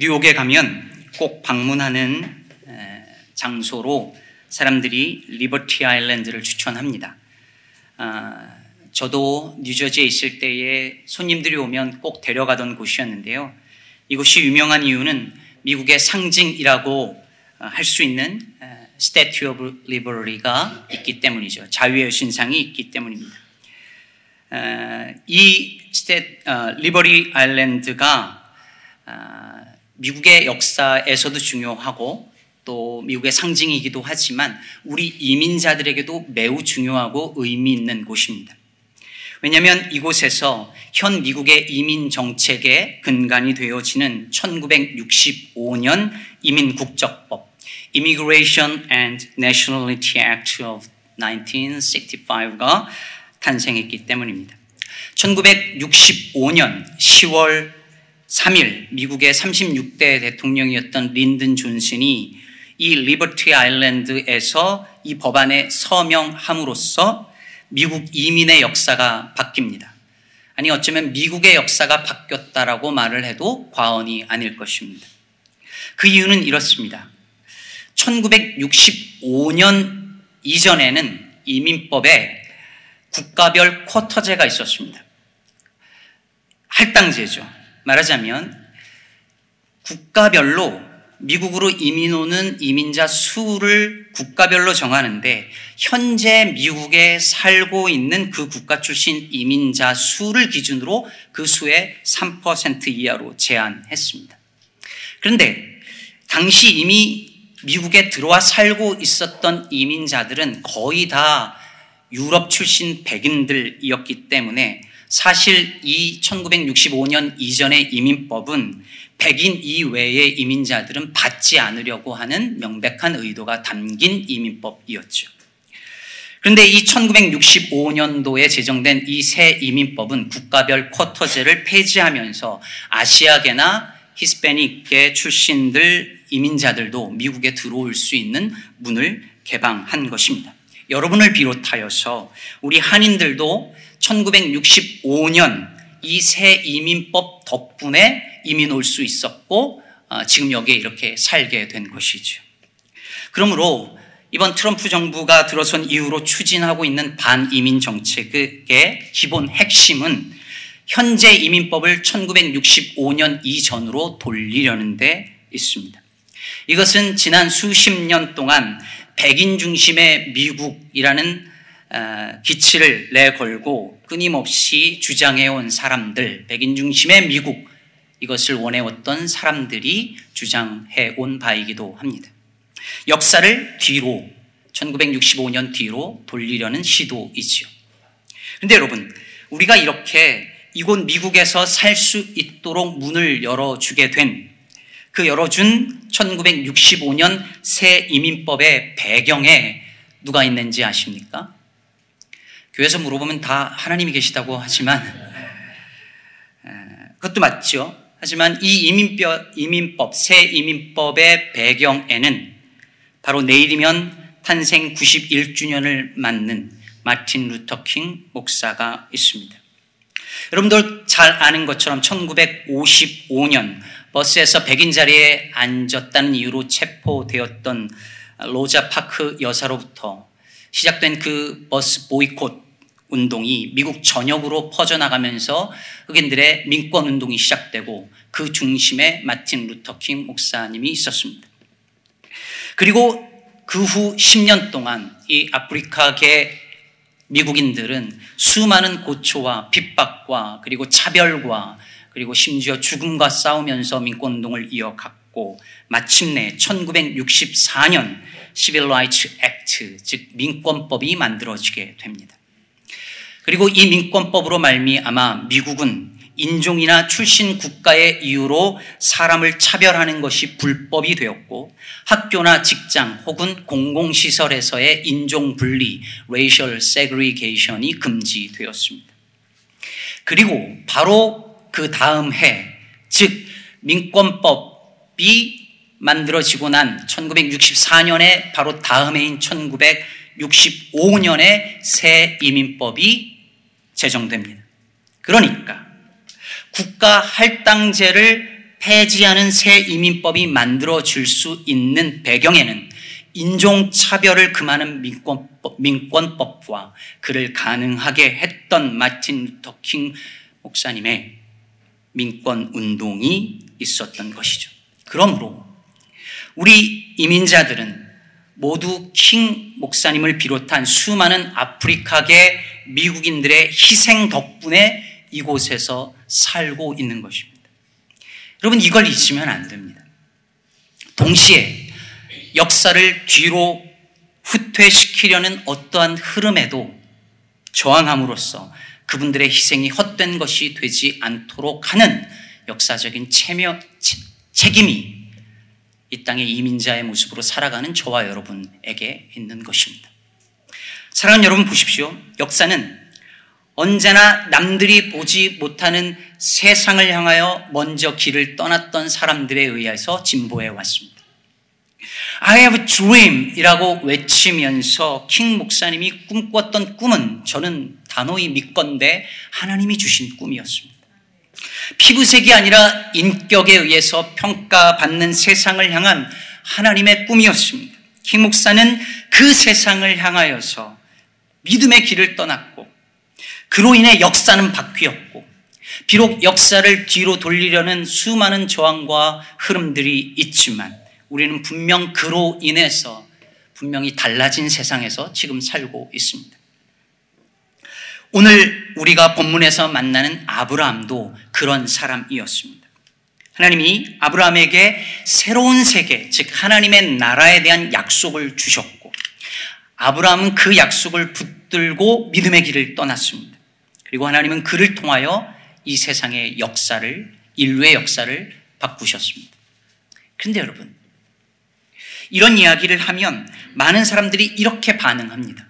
뉴욕에 가면 꼭 방문하는 장소로 사람들이 Liberty Island를 추천합니다. 아, 저도 뉴저지에 있을 때에 손님들이 오면 꼭 데려가던 곳이었는데요. 이곳이 유명한 이유는 미국의 상징이라고 할 수 있는 Statue of Liberty가 있기 때문이죠. 자유의 여신상이 있기 때문입니다. 이 스태, 어, 리버리 아일랜드가 아, 미국의 역사에서도 중요하고 또 미국의 상징이기도 하지만 우리 이민자들에게도 매우 중요하고 의미 있는 곳입니다. 왜냐하면 이곳에서 현 미국의 이민 정책의 근간이 되어지는 1965년 이민 국적법 Immigration and Nationality Act of 1965가 탄생했기 때문입니다. 1965년 10월 3일 미국의 36대 대통령이었던 린든 존슨이 이 리버티 아일랜드에서 이 법안에 서명함으로써 미국 이민의 역사가 바뀝니다. 아니 어쩌면 미국의 역사가 바뀌었다라고 말을 해도 과언이 아닐 것입니다. 그 이유는 이렇습니다. 1965년 이전에는 이민법에 국가별 쿼터제가 있었습니다. 할당제죠. 말하자면 국가별로 미국으로 이민 오는 이민자 수를 국가별로 정하는데 현재 미국에 살고 있는 그 국가 출신 이민자 수를 기준으로 그 수의 3% 이하로 제한했습니다. 그런데 당시 이미 미국에 들어와 살고 있었던 이민자들은 거의 다 유럽 출신 백인들이었기 때문에 사실 이 1965년 이전의 이민법은 백인 이외의 이민자들은 받지 않으려고 하는 명백한 의도가 담긴 이민법이었죠. 그런데 이 1965년도에 제정된 이 새 이민법은 국가별 쿼터제를 폐지하면서 아시아계나 히스패닉계 출신들 이민자들도 미국에 들어올 수 있는 문을 개방한 것입니다. 여러분을 비롯하여서 우리 한인들도 1965년 이 새 이민법 덕분에 이민 올 수 있었고 어, 지금 여기에 이렇게 살게 된 것이죠. 그러므로 이번 트럼프 정부가 들어선 이후로 추진하고 있는 반이민 정책의 기본 핵심은 현재 이민법을 1965년 이전으로 돌리려는 데 있습니다. 이것은 지난 수십 년 동안 백인 중심의 미국이라는 어, 기치를 내걸고 끊임없이 주장해온 사람들, 백인 중심의 미국, 이것을 원해왔던 사람들이 주장해온 바이기도 합니다. 역사를 뒤로, 1965년 뒤로 돌리려는 시도이지요. 그런데 여러분, 우리가 이렇게 이곳 미국에서 살 수 있도록 문을 열어주게 된 그 열어준 1965년 새 이민법의 배경에 누가 있는지 아십니까? 교회에서 물어보면 다 하나님이 계시다고 하지만 그것도 맞죠. 하지만 이 이민법, 이민법, 새 이민법의 배경에는 바로 내일이면 탄생 91주년을 맞는 마틴 루터 킹 목사가 있습니다. 여러분들 잘 아는 것처럼 1955년 버스에서 백인 자리에 앉았다는 이유로 체포되었던 로자 파크스 여사로부터 시작된 그 버스 보이콧 운동이 미국 전역으로 퍼져나가면서 흑인들의 민권 운동이 시작되고 그 중심에 마틴 루터 킹 목사님이 있었습니다. 그리고 그 후 10년 동안 이 아프리카계 미국인들은 수많은 고초와 핍박과 그리고 차별과 그리고 심지어 죽음과 싸우면서 민권 운동을 이어갔고 마침내 1964년 시빌 라이츠 액트 즉 민권법이 만들어지게 됩니다. 그리고 이 민권법으로 말미암아 미국은 인종이나 출신 국가의 이유로 사람을 차별하는 것이 불법이 되었고 학교나 직장 혹은 공공시설에서의 인종 분리, racial segregation이 금지되었습니다. 그리고 바로 그 다음 해, 즉 민권법이 만들어지고 난 1964년에 바로 다음 해인 1965년에 새 이민법이 제정됩니다. 그러니까 국가 할당제를 폐지하는 새 이민법이 만들어질 수 있는 배경에는 인종차별을 금하는 민권법, 민권법과 그를 가능하게 했던 마틴 루터 킹 목사님의 민권 운동이 있었던 것이죠. 그러므로 우리 이민자들은 모두 킹 목사님을 비롯한 수많은 아프리카계 미국인들의 희생 덕분에 이곳에서 살고 있는 것입니다. 여러분 이걸 잊으면 안 됩니다. 동시에 역사를 뒤로 후퇴시키려는 어떠한 흐름에도 저항함으로써 그분들의 희생이 헛된 것이 되지 않도록 하는 역사적인 체며, 책임이 이 땅의 이민자의 모습으로 살아가는 저와 여러분에게 있는 것입니다. 사랑하는 여러분 보십시오. 역사는 언제나 남들이 보지 못하는 세상을 향하여 먼저 길을 떠났던 사람들에 의해서 진보해 왔습니다. I have a dream 이라고 외치면서 킹 목사님이 꿈꿨던 꿈은 저는 단호히 믿건데 하나님이 주신 꿈이었습니다. 피부색이 아니라 인격에 의해서 평가받는 세상을 향한 하나님의 꿈이었습니다. 킹 목사는 그 세상을 향하여서 믿음의 길을 떠났고 그로 인해 역사는 바뀌었고 비록 역사를 뒤로 돌리려는 수많은 저항과 흐름들이 있지만 우리는 분명 그로 인해서 분명히 달라진 세상에서 지금 살고 있습니다. 오늘 우리가 본문에서 만나는 아브라함도 그런 사람이었습니다. 하나님이 아브라함에게 새로운 세계, 즉 하나님의 나라에 대한 약속을 주셨고 아브라함은 그 약속을 붙들고 믿음의 길을 떠났습니다. 그리고 하나님은 그를 통하여 이 세상의 역사를 인류의 역사를 바꾸셨습니다. 그런데 여러분 이런 이야기를 하면 많은 사람들이 이렇게 반응합니다.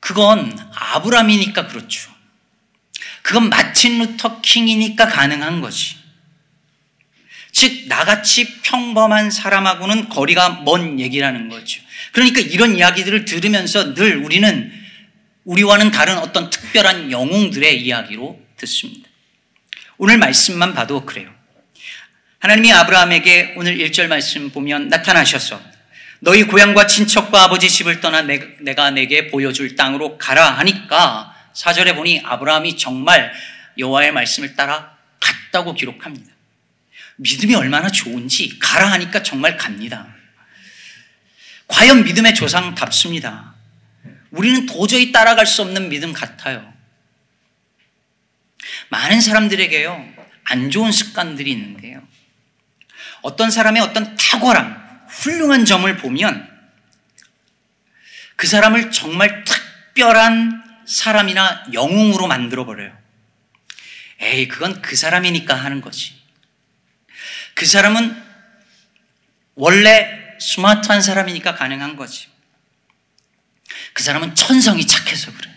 그건 아브람이니까 그렇죠. 그건 마틴 루터 킹이니까 가능한 거지. 즉, 나같이 평범한 사람하고는 거리가 먼 얘기라는 거죠. 그러니까 이런 이야기들을 들으면서 늘 우리는 우리와는 다른 어떤 특별한 영웅들의 이야기로 듣습니다. 오늘 말씀만 봐도 그래요. 하나님이 아브라함에게 오늘 1절 말씀 보면 나타나셔서 너희 고향과 친척과 아버지 집을 떠나 내가 내게 보여줄 땅으로 가라 하니까 사절에 보니 아브라함이 정말 여호와의 말씀을 따라 갔다고 기록합니다. 믿음이 얼마나 좋은지 가라 하니까 정말 갑니다. 과연 믿음의 조상답습니다. 우리는 도저히 따라갈 수 없는 믿음 같아요. 많은 사람들에게요, 안 좋은 습관들이 있는데요. 어떤 사람의 어떤 탁월함, 훌륭한 점을 보면 그 사람을 정말 특별한 사람이나 영웅으로 만들어버려요. 에이, 그건 그 사람이니까 하는 거지. 그 사람은 원래 스마트한 사람이니까 가능한 거지. 그 사람은 천성이 착해서 그래.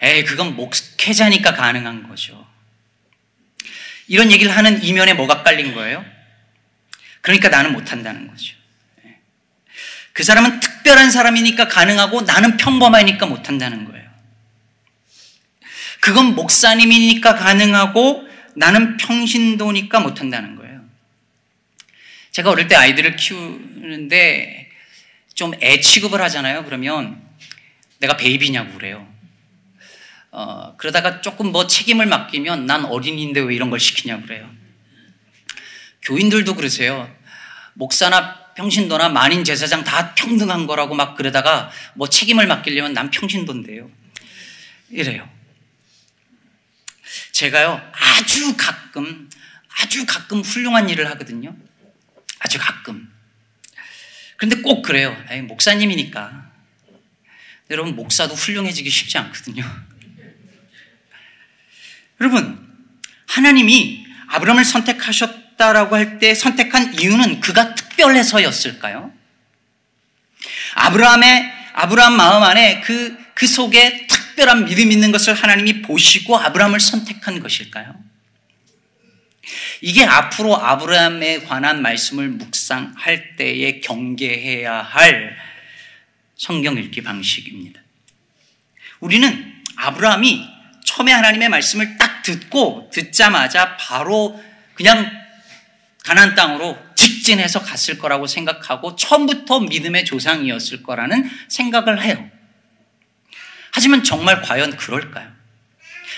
에이, 그건 목회자니까 가능한 거죠. 이런 얘기를 하는 이면에 뭐가 깔린 거예요? 그러니까 나는 못한다는 거죠. 예. 그 사람은 특별한 사람이니까 가능하고 나는 평범하니까 못한다는 거예요. 그건 목사님이니까 가능하고 나는 평신도니까 못한다는 거예요. 제가 어릴 때 아이들을 키우는데 좀 애 취급을 하잖아요. 그러면 내가 베이비냐고 그래요. 어, 그러다가 조금 뭐 책임을 맡기면 난 어린이인데 왜 이런 걸 시키냐고 그래요. 교인들도 그러세요. 목사나 평신도나 만인 제사장 다 평등한 거라고 막 그러다가 뭐 책임을 맡기려면 난 평신도인데요. 이래요. 제가요, 아주 가끔, 아주 가끔 훌륭한 일을 하거든요. 아주 가끔. 그런데 꼭 그래요. 에이, 목사님이니까. 여러분, 목사도 훌륭해지기 쉽지 않거든요. 여러분, 하나님이 아브라함을 선택하셨 있다라고 할 때 선택한 이유는 그가 특별해서였을까요? 아브라함의 아브라함 마음 안에 그, 그 속에 특별한 믿음 있는 것을 하나님이 보시고 아브라함을 선택한 것일까요? 이게 앞으로 아브라함에 관한 말씀을 묵상할 때에 경계해야 할 성경 읽기 방식입니다. 우리는 아브라함이 처음에 하나님의 말씀을 딱 듣고 듣자마자 바로 그냥 가나안 땅으로 직진해서 갔을 거라고 생각하고 처음부터 믿음의 조상이었을 거라는 생각을 해요. 하지만 정말 과연 그럴까요?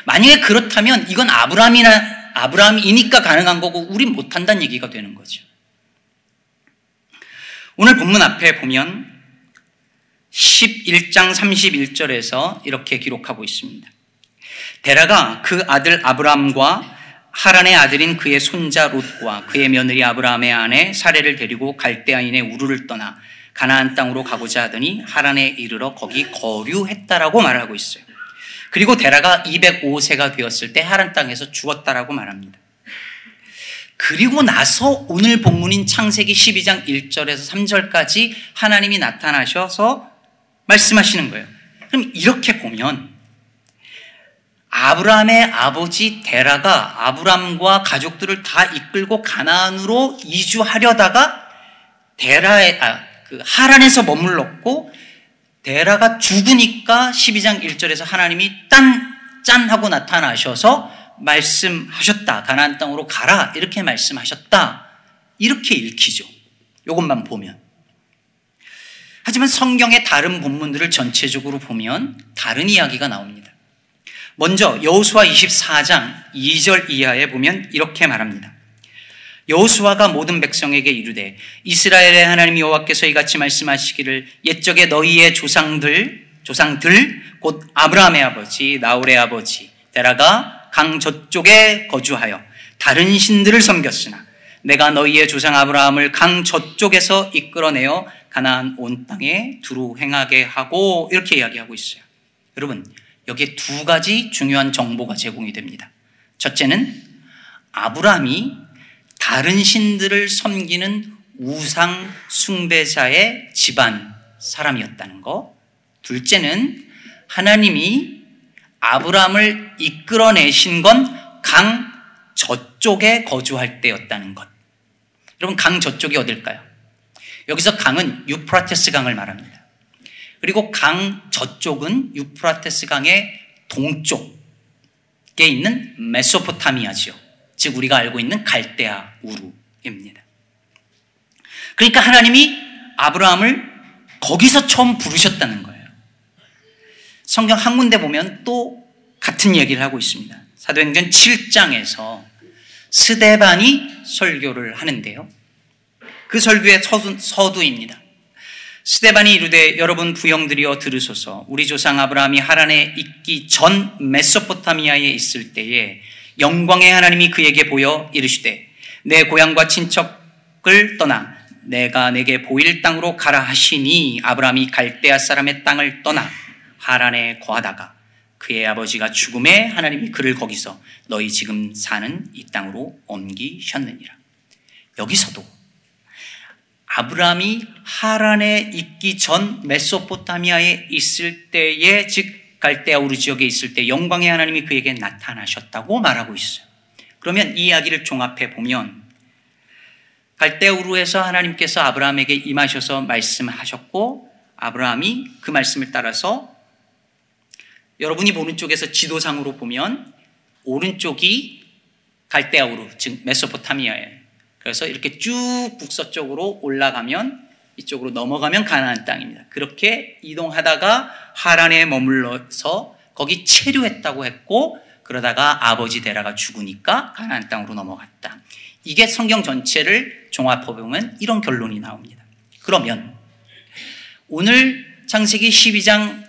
만약에 그렇다면 이건 아브라함이나 아브라함이니까 가능한 거고 우린 못 한다는 얘기가 되는 거죠. 오늘 본문 앞에 보면 11장 31절에서 이렇게 기록하고 있습니다. 데라가 그 아들 아브라함과 하란의 아들인 그의 손자 롯과 그의 며느리 아브라함의 아내 사례를 데리고 갈대아인의 우르를 떠나 가나안 땅으로 가고자 하더니 하란에 이르러 거기 거류했다라고 말하고 있어요. 그리고 데라가 205세가 되었을 때 하란 땅에서 죽었다라고 말합니다. 그리고 나서 오늘 본문인 창세기 12장 1절에서 3절까지 하나님이 나타나셔서 말씀하시는 거예요. 그럼 이렇게 보면 아브라함의 아버지 데라가 아브람과 가족들을 다 이끌고 가나안으로 이주하려다가 데라의 아, 그 하란에서 머물렀고 데라가 죽으니까 12장 1절에서 하나님이 딴, 짠 하고 나타나셔서 말씀하셨다. 가나안 땅으로 가라. 이렇게 말씀하셨다. 이렇게 읽히죠. 이것만 보면. 하지만 성경의 다른 본문들을 전체적으로 보면 다른 이야기가 나옵니다. 먼저 여호수아 24장 2절 이하에 보면 이렇게 말합니다. 여호수아가 모든 백성에게 이르되 이스라엘의 하나님 여호와께서 이같이 말씀하시기를 옛적에 너희의 조상들 조상들 곧 아브라함의 아버지 나홀의 아버지 데라가 강 저쪽에 거주하여 다른 신들을 섬겼으나 내가 너희의 조상 아브라함을 강 저쪽에서 이끌어내어 가나안 온 땅에 두루 행하게 하고 이렇게 이야기하고 있어요. 여러분 여기에 두 가지 중요한 정보가 제공이 됩니다. 첫째는 아브라함이 다른 신들을 섬기는 우상 숭배자의 집안 사람이었다는 거. 둘째는 하나님이 아브라함을 이끌어내신 건 강 저쪽에 거주할 때였다는 것. 여러분, 강 저쪽이 어딜까요? 여기서 강은 유프라테스 강을 말합니다. 그리고 강 저쪽은 유프라테스 강의 동쪽에 있는 메소포타미아지요. 즉 우리가 알고 있는 갈대아 우루입니다. 그러니까 하나님이 아브라함을 거기서 처음 부르셨다는 거예요. 성경 한 군데 보면 또 같은 얘기를 하고 있습니다. 사도행전 7장에서 스데반이 설교를 하는데요. 그 설교의 서두, 입니다 스데반이 이르되 여러분 부형들이여 들으소서 우리 조상 아브라함이 하란에 있기 전 메소포타미아에 있을 때에 영광의 하나님이 그에게 보여 이르시되 내 고향과 친척을 떠나 내가 내게 보일 땅으로 가라 하시니 아브라함이 갈대아 사람의 땅을 떠나 하란에 거하다가 그의 아버지가 죽음에 하나님이 그를 거기서 너희 지금 사는 이 땅으로 옮기셨느니라. 여기서도 아브라함이 하란에 있기 전 메소포타미아에 있을 때에 즉 갈대아 우르 지역에 있을 때 영광의 하나님이 그에게 나타나셨다고 말하고 있어요. 그러면 이 이야기를 종합해 보면 갈대아 우르에서 하나님께서 아브라함에게 임하셔서 말씀하셨고 아브라함이 그 말씀을 따라서 여러분이 보는 쪽에서 지도상으로 보면 오른쪽이 갈대아 우르 즉 메소포타미아예요. 그래서 이렇게 쭉 북서쪽으로 올라가면 이쪽으로 넘어가면 가나안 땅입니다. 그렇게 이동하다가 하란에 머물러서 거기 체류했다고 했고 그러다가 아버지 데라가 죽으니까 가나안 땅으로 넘어갔다. 이게 성경 전체를 종합해 보면 이런 결론이 나옵니다. 그러면 오늘 창세기 12장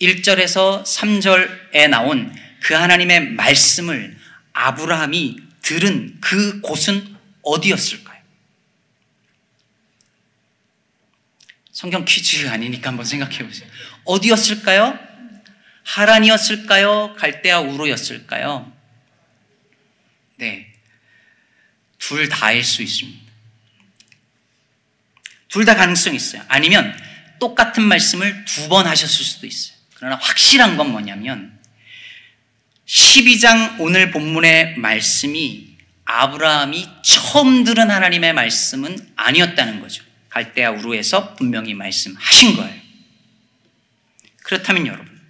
1절에서 3절에 나온 그 하나님의 말씀을 아브라함이 들은 그 곳은 어디였을까요? 성경 퀴즈 아니니까 한번 생각해 보세요. 어디였을까요? 하란이었을까요? 갈대아 우르였을까요? 네. 둘 다일 수 있습니다. 둘 다 가능성이 있어요. 아니면 똑같은 말씀을 두 번 하셨을 수도 있어요. 그러나 확실한 건 뭐냐면 12장 오늘 본문의 말씀이 아브라함이 처음 들은 하나님의 말씀은 아니었다는 거죠. 갈대아 우루에서 분명히 말씀하신 거예요. 그렇다면 여러분,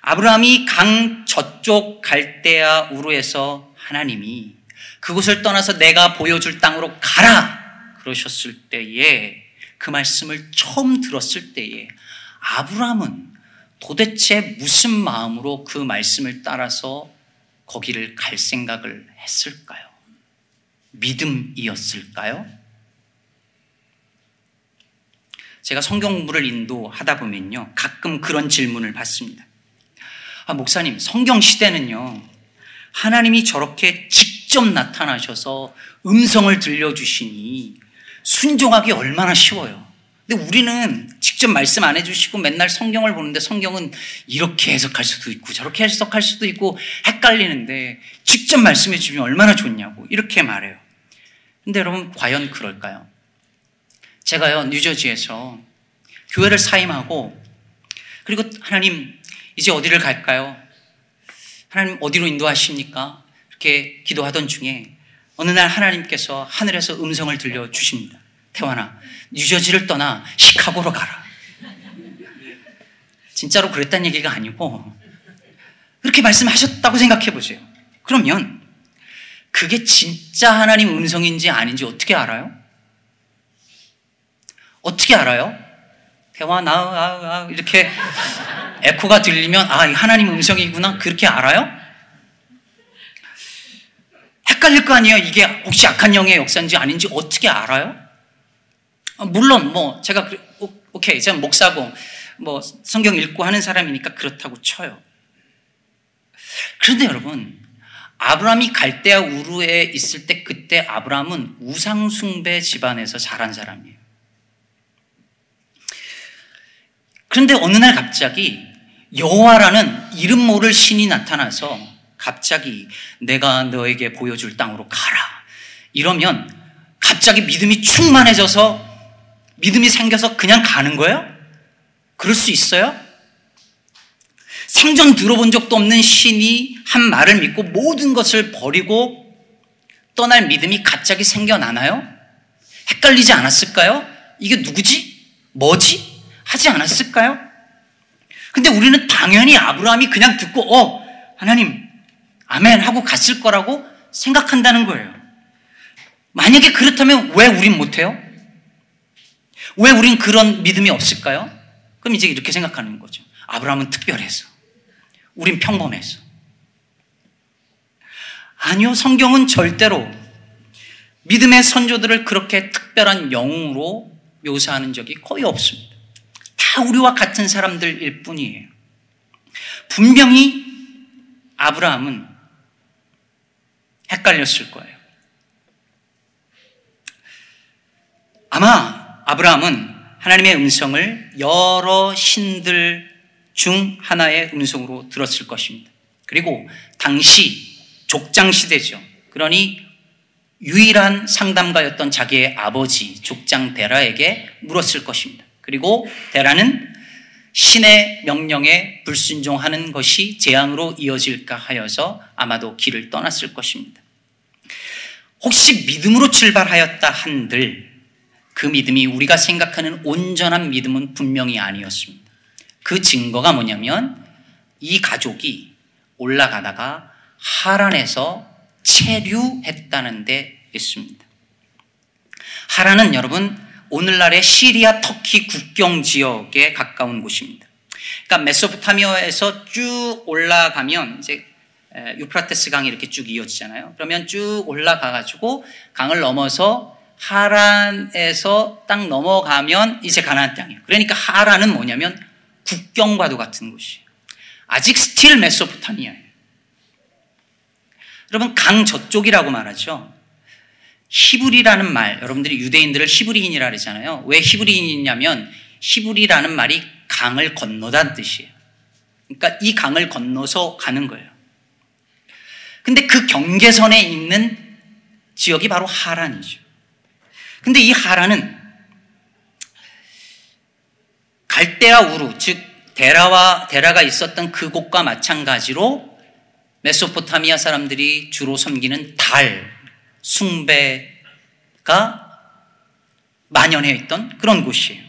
아브라함이 강 저쪽 갈대아 우루에서 하나님이 그곳을 떠나서 내가 보여줄 땅으로 가라! 그러셨을 때에 그 말씀을 처음 들었을 때에 아브라함은 도대체 무슨 마음으로 그 말씀을 따라서 거기를 갈 생각을 했을까요? 믿음이었을까요? 제가 성경 공부를 인도하다 보면요. 가끔 그런 질문을 받습니다. 아, 목사님, 성경 시대는요. 하나님이 저렇게 직접 나타나셔서 음성을 들려주시니 순종하기 얼마나 쉬워요. 근데 우리는 직접 말씀 안 해주시고 맨날 성경을 보는데 성경은 이렇게 해석할 수도 있고 저렇게 해석할 수도 있고 헷갈리는데 직접 말씀해 주면 얼마나 좋냐고 이렇게 말해요. 근데 여러분, 과연 그럴까요? 제가요, 뉴저지에서 교회를 사임하고 그리고 하나님, 이제 어디를 갈까요? 하나님 어디로 인도하십니까? 이렇게 기도하던 중에 어느 날 하나님께서 하늘에서 음성을 들려 주십니다. 태환아, 뉴저지를 떠나 시카고로 가라. 진짜로 그랬다는 얘기가 아니고 그렇게 말씀하셨다고 생각해 보세요. 그러면 그게 진짜 하나님 음성인지 아닌지 어떻게 알아요? 어떻게 알아요? 대화 나, 아, 아, 이렇게 에코가 들리면 아, 하나님 음성이구나. 그렇게 알아요? 헷갈릴 거 아니에요. 이게 혹시 악한 영의 역사인지 아닌지 어떻게 알아요? 아, 물론 뭐 제가 오케이 제가 목사고 뭐 성경 읽고 하는 사람이니까 그렇다고 쳐요. 그런데 여러분 아브라함이 갈대아 우르에 있을 때 그때 아브라함은 우상 숭배 집안에서 자란 사람이에요. 그런데 어느 날 갑자기 여호와라는 이름 모를 신이 나타나서 갑자기 내가 너에게 보여줄 땅으로 가라. 이러면 갑자기 믿음이 충만해져서 믿음이 생겨서 그냥 가는 거예요? 그럴 수 있어요? 생전 들어본 적도 없는 신이 한 말을 믿고 모든 것을 버리고 떠날 믿음이 갑자기 생겨나나요? 헷갈리지 않았을까요? 이게 누구지? 뭐지? 하지 않았을까요? 근데 우리는 당연히 아브라함이 그냥 듣고, 어, 하나님, 아멘 하고 갔을 거라고 생각한다는 거예요. 만약에 그렇다면 왜 우린 못해요? 왜 우린 그런 믿음이 없을까요? 그럼 이제 이렇게 생각하는 거죠. 아브라함은 특별해서. 우린 평범해서. 아니요, 성경은 절대로 믿음의 선조들을 그렇게 특별한 영웅으로 묘사하는 적이 거의 없습니다. 다 우리와 같은 사람들일 뿐이에요. 분명히 아브라함은 헷갈렸을 거예요. 아마 아브라함은 하나님의 음성을 여러 신들 중 하나의 음성으로 들었을 것입니다. 그리고 당시 족장 시대죠. 그러니 유일한 상담가였던 자기의 아버지 족장 데라에게 물었을 것입니다. 그리고 데라는 신의 명령에 불순종하는 것이 재앙으로 이어질까 하여서 아마도 길을 떠났을 것입니다. 혹시 믿음으로 출발하였다 한들 그 믿음이 우리가 생각하는 온전한 믿음은 분명히 아니었습니다. 그 증거가 뭐냐면 이 가족이 올라가다가 하란에서 체류했다는 데 있습니다. 하란은 여러분 오늘날의 시리아 터키 국경 지역에 가까운 곳입니다. 그러니까 메소포타미아에서 쭉 올라가면 이제 유프라테스 강이 이렇게 쭉 이어지잖아요. 그러면 쭉 올라가 가지고 강을 넘어서 하란에서 딱 넘어가면 이제 가나안 땅이에요. 그러니까 하란은 뭐냐면 국경과도 같은 곳이에요. 아직 still 메소포타미아예요. 여러분 강 저쪽이라고 말하죠. 히브리라는 말, 여러분들이 유대인들을 히브리인이라 그러잖아요. 왜 히브리인이냐면 히브리라는 말이 강을 건너다는 뜻이에요. 그러니까 이 강을 건너서 가는 거예요. 근데 그 경계선에 있는 지역이 바로 하란이죠. 근데 이 하란은 갈대아 우루, 즉 데라와 데라가 있었던 그곳과 마찬가지로 메소포타미아 사람들이 주로 섬기는 달 숭배가 만연해 있던 그런 곳이에요.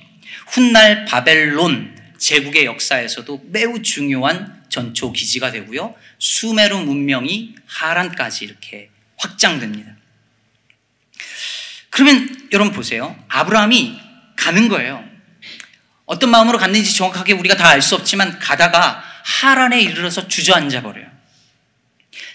훗날 바벨론 제국의 역사에서도 매우 중요한 전초 기지가 되고요. 수메르 문명이 하란까지 이렇게 확장됩니다. 그러면 여러분 보세요. 아브라함이 가는 거예요. 어떤 마음으로 갔는지 정확하게 우리가 다 알 수 없지만 가다가 하란에 이르러서 주저앉아 버려요.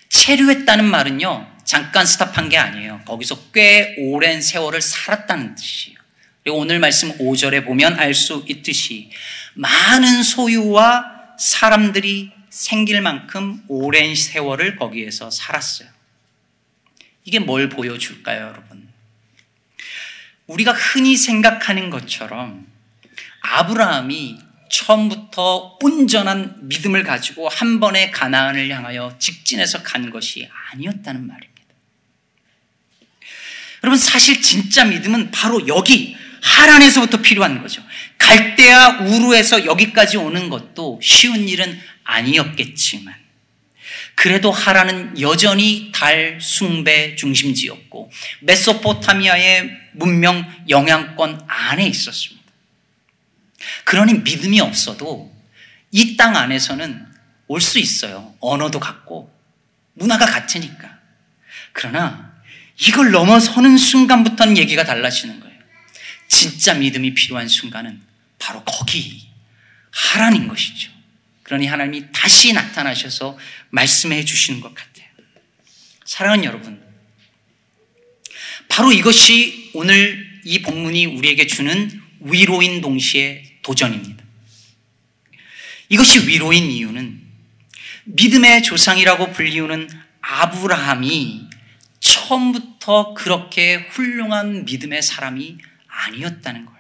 체류했다는 말은요, 잠깐 스탑한 게 아니에요. 거기서 꽤 오랜 세월을 살았다는 뜻이에요. 그리고 오늘 말씀 5절에 보면 알 수 있듯이 많은 소유와 사람들이 생길 만큼 오랜 세월을 거기에서 살았어요. 이게 뭘 보여줄까요, 여러분? 우리가 흔히 생각하는 것처럼 아브라함이 처음부터 온전한 믿음을 가지고 한 번에 가나안을 향하여 직진해서 간 것이 아니었다는 말입니다. 여러분 사실 진짜 믿음은 바로 여기 하란에서부터 필요한 거죠. 갈대아 우루에서 여기까지 오는 것도 쉬운 일은 아니었겠지만 그래도 하란은 여전히 달 숭배 중심지였고 메소포타미아의 문명 영향권 안에 있었습니다. 그러니 믿음이 없어도 이 땅 안에서는 올 수 있어요. 언어도 같고 문화가 같으니까. 그러나 이걸 넘어서는 순간부터는 얘기가 달라지는 거예요. 진짜 믿음이 필요한 순간은 바로 거기 하라는 것이죠. 그러니 하나님이 다시 나타나셔서 말씀해 주시는 것 같아요. 사랑하는 여러분, 바로 이것이 오늘 이 본문이 우리에게 주는 위로인 동시에 도전입니다. 이것이 위로인 이유는 믿음의 조상이라고 불리우는 아브라함이 처음부터 그렇게 훌륭한 믿음의 사람이 아니었다는 거예요.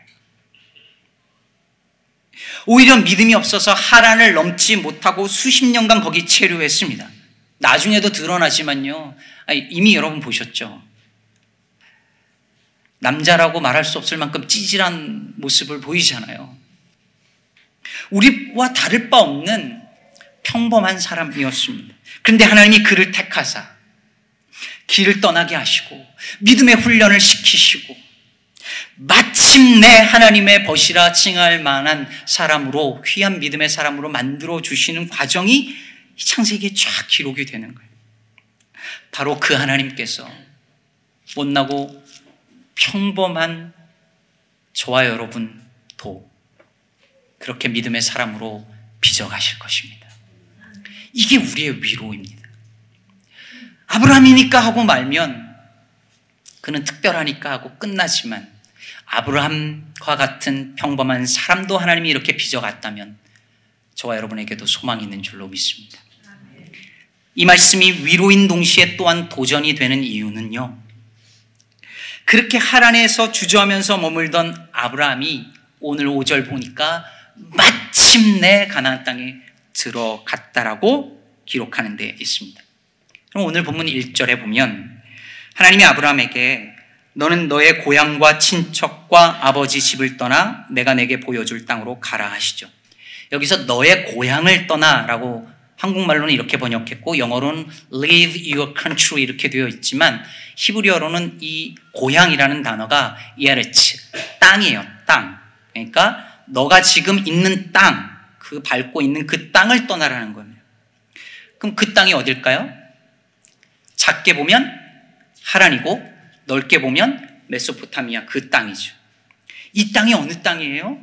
오히려 믿음이 없어서 하란을 넘지 못하고 수십 년간 거기 체류했습니다. 나중에도 드러나지만요. 이미 여러분 보셨죠? 남자라고 말할 수 없을 만큼 찌질한 모습을 보이잖아요. 우리와 다를 바 없는 평범한 사람이었습니다. 그런데 하나님이 그를 택하사 길을 떠나게 하시고 믿음의 훈련을 시키시고 마침내 하나님의 벗이라 칭할 만한 사람으로 귀한 믿음의 사람으로 만들어 주시는 과정이 창세기에 쫙 기록이 되는 거예요. 바로 그 하나님께서 못나고 평범한 저와 여러분도 그렇게 믿음의 사람으로 빚어가실 것입니다. 이게 우리의 위로입니다. 아브라함이니까 하고 말면 그는 특별하니까 하고 끝나지만 아브라함과 같은 평범한 사람도 하나님이 이렇게 빚어갔다면 저와 여러분에게도 소망이 있는 줄로 믿습니다. 이 말씀이 위로인 동시에 또한 도전이 되는 이유는요. 그렇게 하란에서 주저하면서 머물던 아브라함이 오늘 5절 보니까 마침내 가나안 땅에 들어갔다라고 기록하는 데 있습니다. 그럼 오늘 본문 1절에 보면 하나님이 아브라함에게 너는 너의 고향과 친척과 아버지 집을 떠나 내가 내게 보여줄 땅으로 가라 하시죠. 여기서 너의 고향을 떠나라고 한국말로는 이렇게 번역했고 영어로는 leave your country 이렇게 되어 있지만 히브리어로는 이 고향이라는 단어가 예레츠 땅이에요. 땅. 그러니까 너가 지금 있는 땅, 그 밟고 있는 그 땅을 떠나라는 거예요. 그럼 그 땅이 어딜까요? 작게 보면 하란이고 넓게 보면 메소포타미아 그 땅이죠. 이 땅이 어느 땅이에요?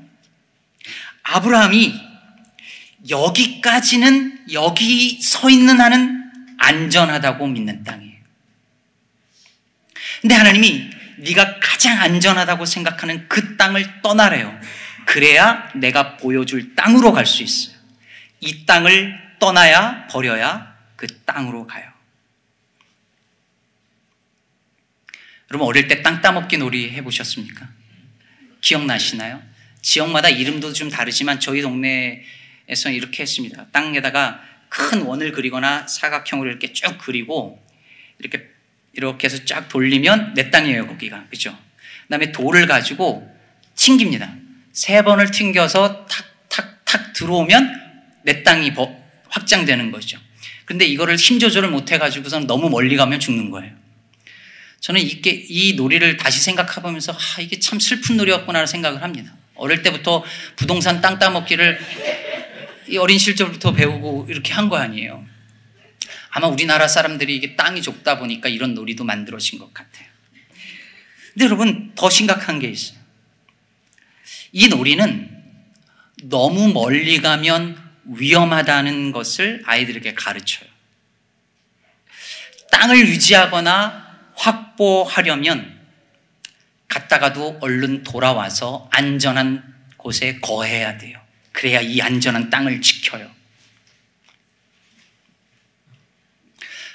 아브라함이 여기까지는 여기 서 있는 한은 안전하다고 믿는 땅이에요. 근데 하나님이 네가 가장 안전하다고 생각하는 그 땅을 떠나래요. 그래야 내가 보여줄 땅으로 갈 수 있어요. 이 땅을 떠나야 버려야 그 땅으로 가요. 여러분 어릴 때 땅 따먹기 놀이 해보셨습니까? 기억나시나요? 지역마다 이름도 좀 다르지만 저희 동네에서 이렇게 했습니다. 땅에다가 큰 원을 그리거나 사각형으로 이렇게 쭉 그리고 이렇게 이렇게 해서 쫙 돌리면 내 땅이에요 거기가 그죠? 그다음에 돌을 가지고 튕깁니다. 세 번을 튕겨서 탁탁탁 들어오면 내 땅이 확장되는 거죠. 근데 이거를 힘 조절을 못 해가지고선 너무 멀리 가면 죽는 거예요. 저는 이게 이 놀이를 다시 생각해보면서 아, 이게 참 슬픈 놀이였구나 생각을 합니다. 어릴 때부터 부동산 땅 따먹기를 어린 시절부터 배우고 이렇게 한 거 아니에요. 아마 우리나라 사람들이 이게 땅이 좁다 보니까 이런 놀이도 만들어진 것 같아요. 근데 여러분, 더 심각한 게 있어요. 이 놀이는 너무 멀리 가면 위험하다는 것을 아이들에게 가르쳐요. 땅을 유지하거나 확보하려면 갔다가도 얼른 돌아와서 안전한 곳에 거해야 돼요. 그래야 이 안전한 땅을 지켜요.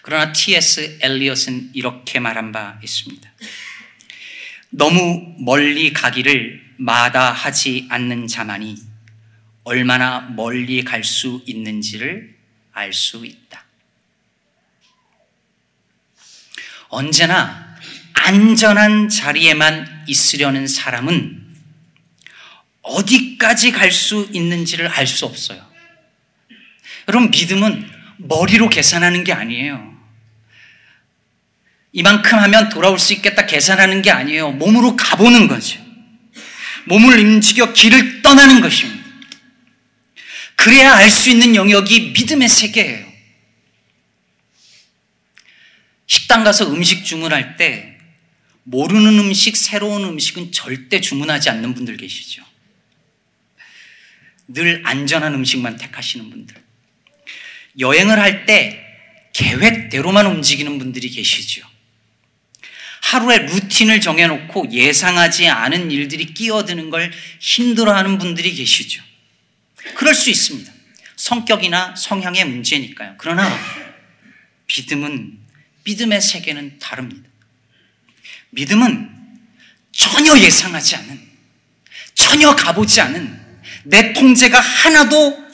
그러나 T.S. 엘리엇은 이렇게 말한 바 있습니다. 너무 멀리 가기를 마다하지 않는 자만이 얼마나 멀리 갈 수 있는지를 알 수 있다. 언제나 안전한 자리에만 있으려는 사람은 어디까지 갈 수 있는지를 알 수 없어요. 여러분, 믿음은 머리로 계산하는 게 아니에요. 이만큼 하면 돌아올 수 있겠다 계산하는 게 아니에요. 몸으로 가보는 거죠. 몸을 움직여 길을 떠나는 것입니다. 그래야 알 수 있는 영역이 믿음의 세계예요. 식당 가서 음식 주문할 때 모르는 음식, 새로운 음식은 절대 주문하지 않는 분들 계시죠. 늘 안전한 음식만 택하시는 분들. 여행을 할 때 계획대로만 움직이는 분들이 계시죠. 하루에 루틴을 정해놓고 예상하지 않은 일들이 끼어드는 걸 힘들어하는 분들이 계시죠. 그럴 수 있습니다. 성격이나 성향의 문제니까요. 그러나 믿음은 믿음의 세계는 다릅니다. 믿음은 전혀 예상하지 않은, 전혀 가보지 않은, 내 통제가 하나도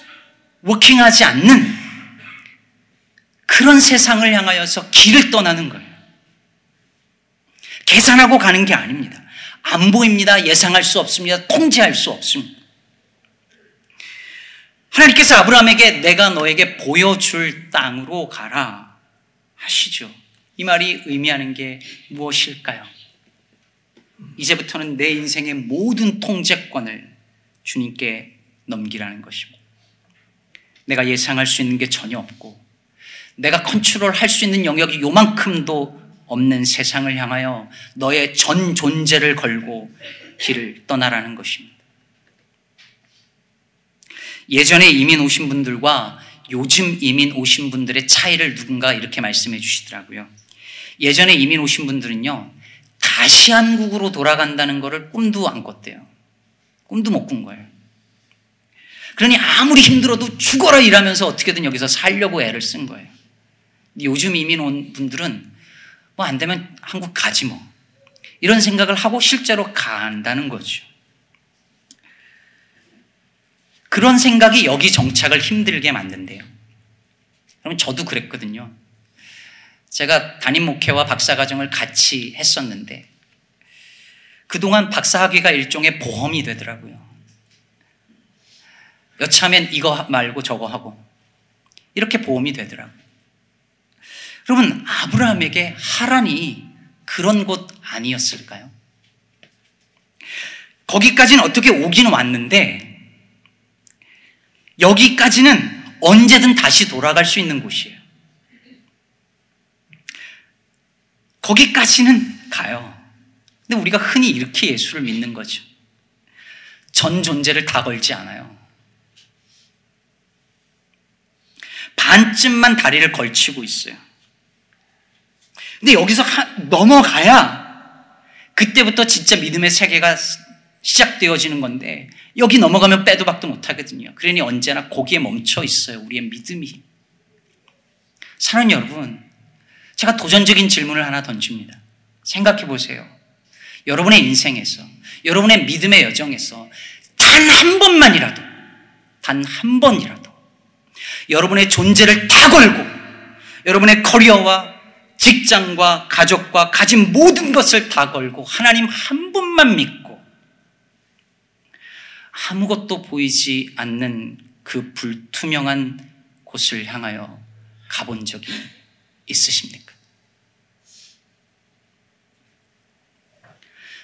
워킹하지 않는 그런 세상을 향하여서 길을 떠나는 거예요. 계산하고 가는 게 아닙니다. 안 보입니다. 예상할 수 없습니다. 통제할 수 없습니다. 하나님께서 아브라함에게 내가 너에게 보여줄 땅으로 가라 하시죠. 이 말이 의미하는 게 무엇일까요? 이제부터는 내 인생의 모든 통제권을 주님께 넘기라는 것입니다. 내가 예상할 수 있는 게 전혀 없고, 내가 컨트롤 할 수 있는 영역이 요만큼도 없는 세상을 향하여 너의 전 존재를 걸고 길을 떠나라는 것입니다. 예전에 이민 오신 분들과 요즘 이민 오신 분들의 차이를 누군가 이렇게 말씀해 주시더라고요. 예전에 이민 오신 분들은요, 다시 한국으로 돌아간다는 것을 꿈도 안 꿨대요. 꿈도 못 꾼 거예요. 그러니 아무리 힘들어도 죽어라 일하면서 어떻게든 여기서 살려고 애를 쓴 거예요. 요즘 이민 온 분들은 뭐 안 되면 한국 가지 뭐. 이런 생각을 하고 실제로 간다는 거죠. 그런 생각이 여기 정착을 힘들게 만든대요. 그럼 저도 그랬거든요. 제가 담임 목회와 박사과정을 같이 했었는데, 그동안 박사학위가 일종의 보험이 되더라고요. 여차하면 이거 말고 저거 하고, 이렇게 보험이 되더라고요. 여러분, 아브라함에게 하란이 그런 곳 아니었을까요? 거기까지는 어떻게 오긴 왔는데, 여기까지는 언제든 다시 돌아갈 수 있는 곳이에요. 거기까지는 가요. 근데 우리가 흔히 이렇게 예수를 믿는 거죠. 전 존재를 다 걸지 않아요. 반쯤만 다리를 걸치고 있어요. 근데 여기서 하, 넘어가야 그때부터 진짜 믿음의 세계가 시작되어지는 건데 여기 넘어가면 빼도 박도 못 하거든요. 그러니 언제나 거기에 멈춰 있어요. 우리의 믿음이. 사는 여러분, 제가 도전적인 질문을 하나 던집니다. 생각해 보세요. 여러분의 인생에서, 여러분의 믿음의 여정에서 단 한 번만이라도, 단 한 번이라도 여러분의 존재를 다 걸고 여러분의 커리어와 직장과 가족과 가진 모든 것을 다 걸고 하나님 한 분만 믿고 아무것도 보이지 않는 그 불투명한 곳을 향하여 가본 적이 있으십니까?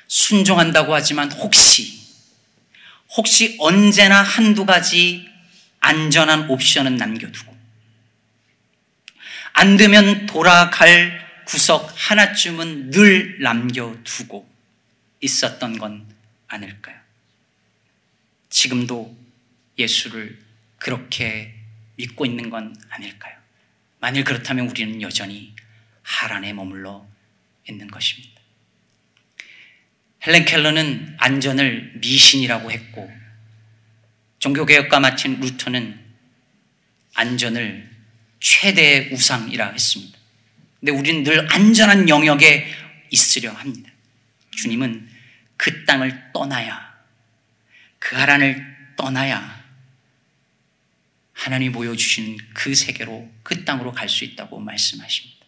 순종한다고 하지만 혹시, 혹시 언제나 한두 가지 안전한 옵션은 남겨두고 안 되면 돌아갈 구석 하나쯤은 늘 남겨두고 있었던 건 아닐까요? 지금도 예수를 그렇게 믿고 있는 건 아닐까요? 만일 그렇다면 우리는 여전히 하란에 머물러 있는 것입니다. 헬렌 켈러는 안전을 미신이라고 했고 종교개혁과 마친 루터는 안전을 최대의 우상이라 했습니다. 근데 우리는 늘 안전한 영역에 있으려 합니다. 주님은 그 땅을 떠나야, 그 하란을 떠나야 하나님이 보여주시는 그 세계로, 그 땅으로 갈 수 있다고 말씀하십니다.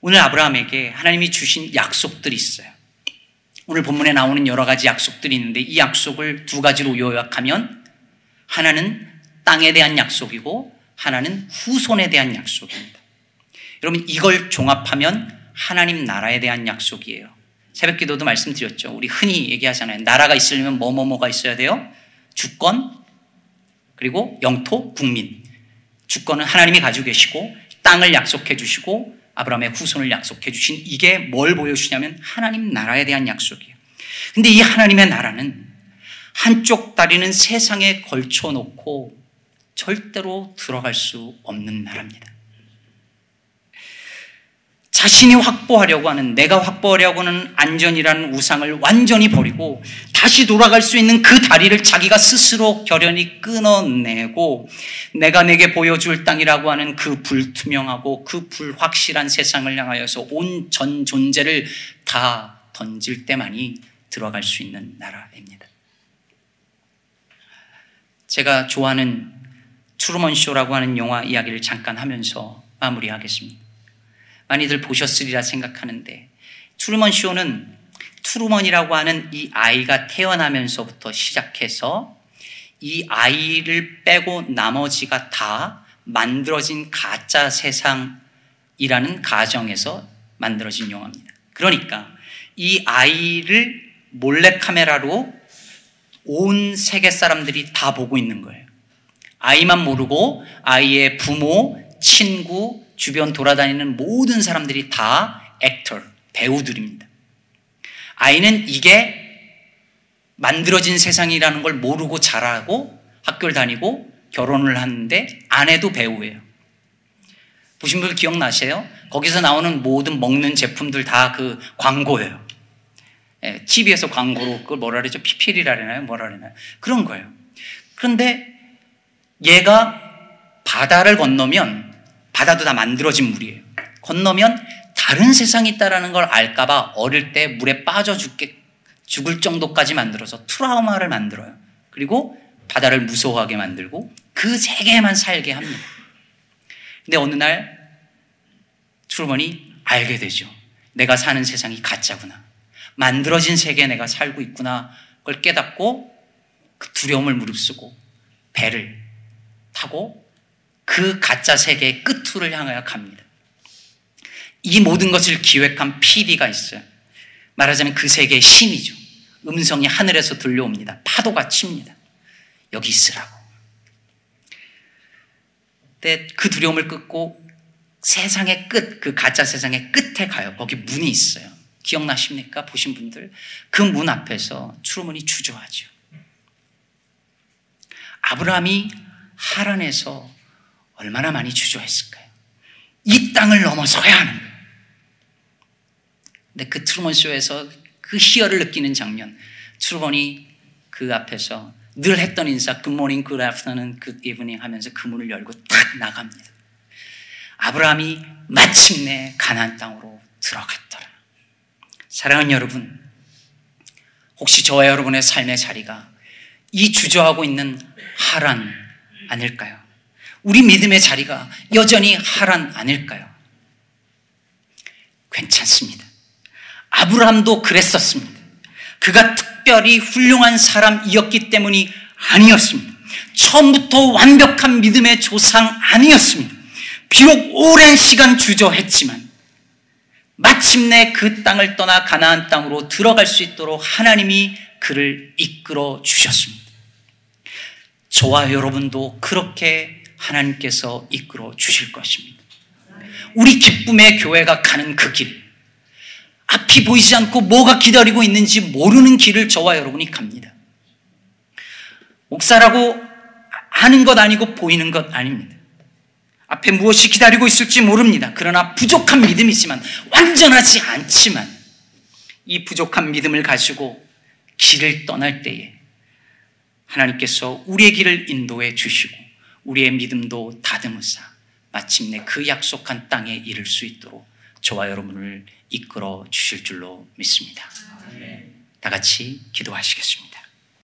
오늘 아브라함에게 하나님이 주신 약속들이 있어요. 오늘 본문에 나오는 여러 가지 약속들이 있는데 이 약속을 두 가지로 요약하면 하나는 땅에 대한 약속이고 하나는 후손에 대한 약속입니다. 여러분 이걸 종합하면 하나님 나라에 대한 약속이에요. 새벽 기도도 말씀드렸죠. 우리 흔히 얘기하잖아요. 나라가 있으려면 뭐뭐뭐가 있어야 돼요? 주권, 그리고 영토, 국민. 주권은 하나님이 가지고 계시고 땅을 약속해 주시고 아브라함의 후손을 약속해 주신 이게 뭘 보여주냐면 하나님 나라에 대한 약속이에요. 근데 이 하나님의 나라는 한쪽 다리는 세상에 걸쳐 놓고 절대로 들어갈 수 없는 나라입니다. 자신이 확보하려고 하는 내가 확보하려고 하는 안전이라는 우상을 완전히 버리고 다시 돌아갈 수 있는 그 다리를 자기가 스스로 결연히 끊어내고 내가 내게 보여줄 땅이라고 하는 그 불투명하고 그 불확실한 세상을 향하여서 온 전 존재를 다 던질 때만이 들어갈 수 있는 나라입니다. 제가 좋아하는 트루먼 쇼라고 하는 영화 이야기를 잠깐 하면서 마무리하겠습니다. 많이들 보셨으리라 생각하는데 트루먼 쇼는 트루먼이라고 하는 이 아이가 태어나면서부터 시작해서 이 아이를 빼고 나머지가 다 만들어진 가짜 세상이라는 가정에서 만들어진 영화입니다. 그러니까 이 아이를 몰래카메라로 온 세계 사람들이 다 보고 있는 거예요. 아이만 모르고 아이의 부모, 친구, 주변 돌아다니는 모든 사람들이 다 actor, 배우들입니다. 아이는 이게 만들어진 세상이라는 걸 모르고 자라고 학교를 다니고 결혼을 하는데 아내도 배우예요. 보신 분 기억나세요? 거기서 나오는 모든 먹는 제품들 다 그 광고예요. 예, TV에서 광고로 그걸 뭐라 그러죠? PPL이라 그러나요? 뭐라 그러나요? 그런 거예요. 그런데 얘가 바다를 건너면 바다도 다 만들어진 물이에요. 건너면 다른 세상이 있다라는 걸 알까봐 어릴 때 물에 빠져 죽게 죽을 정도까지 만들어서 트라우마를 만들어요. 그리고 바다를 무서워하게 만들고 그 세계에만 살게 합니다. 근데 어느 날 트루먼이 알게 되죠. 내가 사는 세상이 가짜구나. 만들어진 세계에 내가 살고 있구나. 그걸 깨닫고 그 두려움을 무릅쓰고 배를 타고 그 가짜 세계의 끝을 향하여 갑니다. 이 모든 것을 기획한 PD가 있어요. 말하자면 그 세계의 신이죠. 음성이 하늘에서 들려옵니다. 파도가 칩니다. 여기 있으라고. 그 두려움을 끊고 세상의 끝, 그 가짜 세상의 끝에 가요. 거기 문이 있어요. 기억나십니까? 보신 분들. 그 문 앞에서 트루먼이 주저하죠. 아브라함이 하란에서 얼마나 많이 주저했을까요? 이 땅을 넘어서야 하는. 근데 그 트루먼 쇼에서 그 희열을 느끼는 장면, 트루먼이 그 앞에서 늘 했던 인사, good morning, good afternoon, good evening 하면서 그 문을 열고 탁 나갑니다. 아브라함이 마침내 가나안 땅으로 들어갔더라. 사랑하는 여러분, 혹시 저와 여러분의 삶의 자리가 이 주저하고 있는 하란 아닐까요? 우리 믿음의 자리가 여전히 하란 아닐까요? 괜찮습니다. 아브라함도 그랬었습니다. 그가 특별히 훌륭한 사람이었기 때문이 아니었습니다. 처음부터 완벽한 믿음의 조상 아니었습니다. 비록 오랜 시간 주저했지만 마침내 그 땅을 떠나 가나안 땅으로 들어갈 수 있도록 하나님이 그를 이끌어 주셨습니다. 저와 여러분도 그렇게 하나님께서 이끌어 주실 것입니다. 우리 기쁨의 교회가 가는 그 길. 앞이 보이지 않고 뭐가 기다리고 있는지 모르는 길을 저와 여러분이 갑니다. 목사라고 하는 것 아니고 보이는 것 아닙니다. 앞에 무엇이 기다리고 있을지 모릅니다. 그러나 부족한 믿음이지만 완전하지 않지만 이 부족한 믿음을 가지고 길을 떠날 때에 하나님께서 우리의 길을 인도해 주시고 우리의 믿음도 다듬으사 마침내 그 약속한 땅에 이를 수 있도록 저와 여러분을 이끌어 주실 줄로 믿습니다. 다 같이 기도하시겠습니다.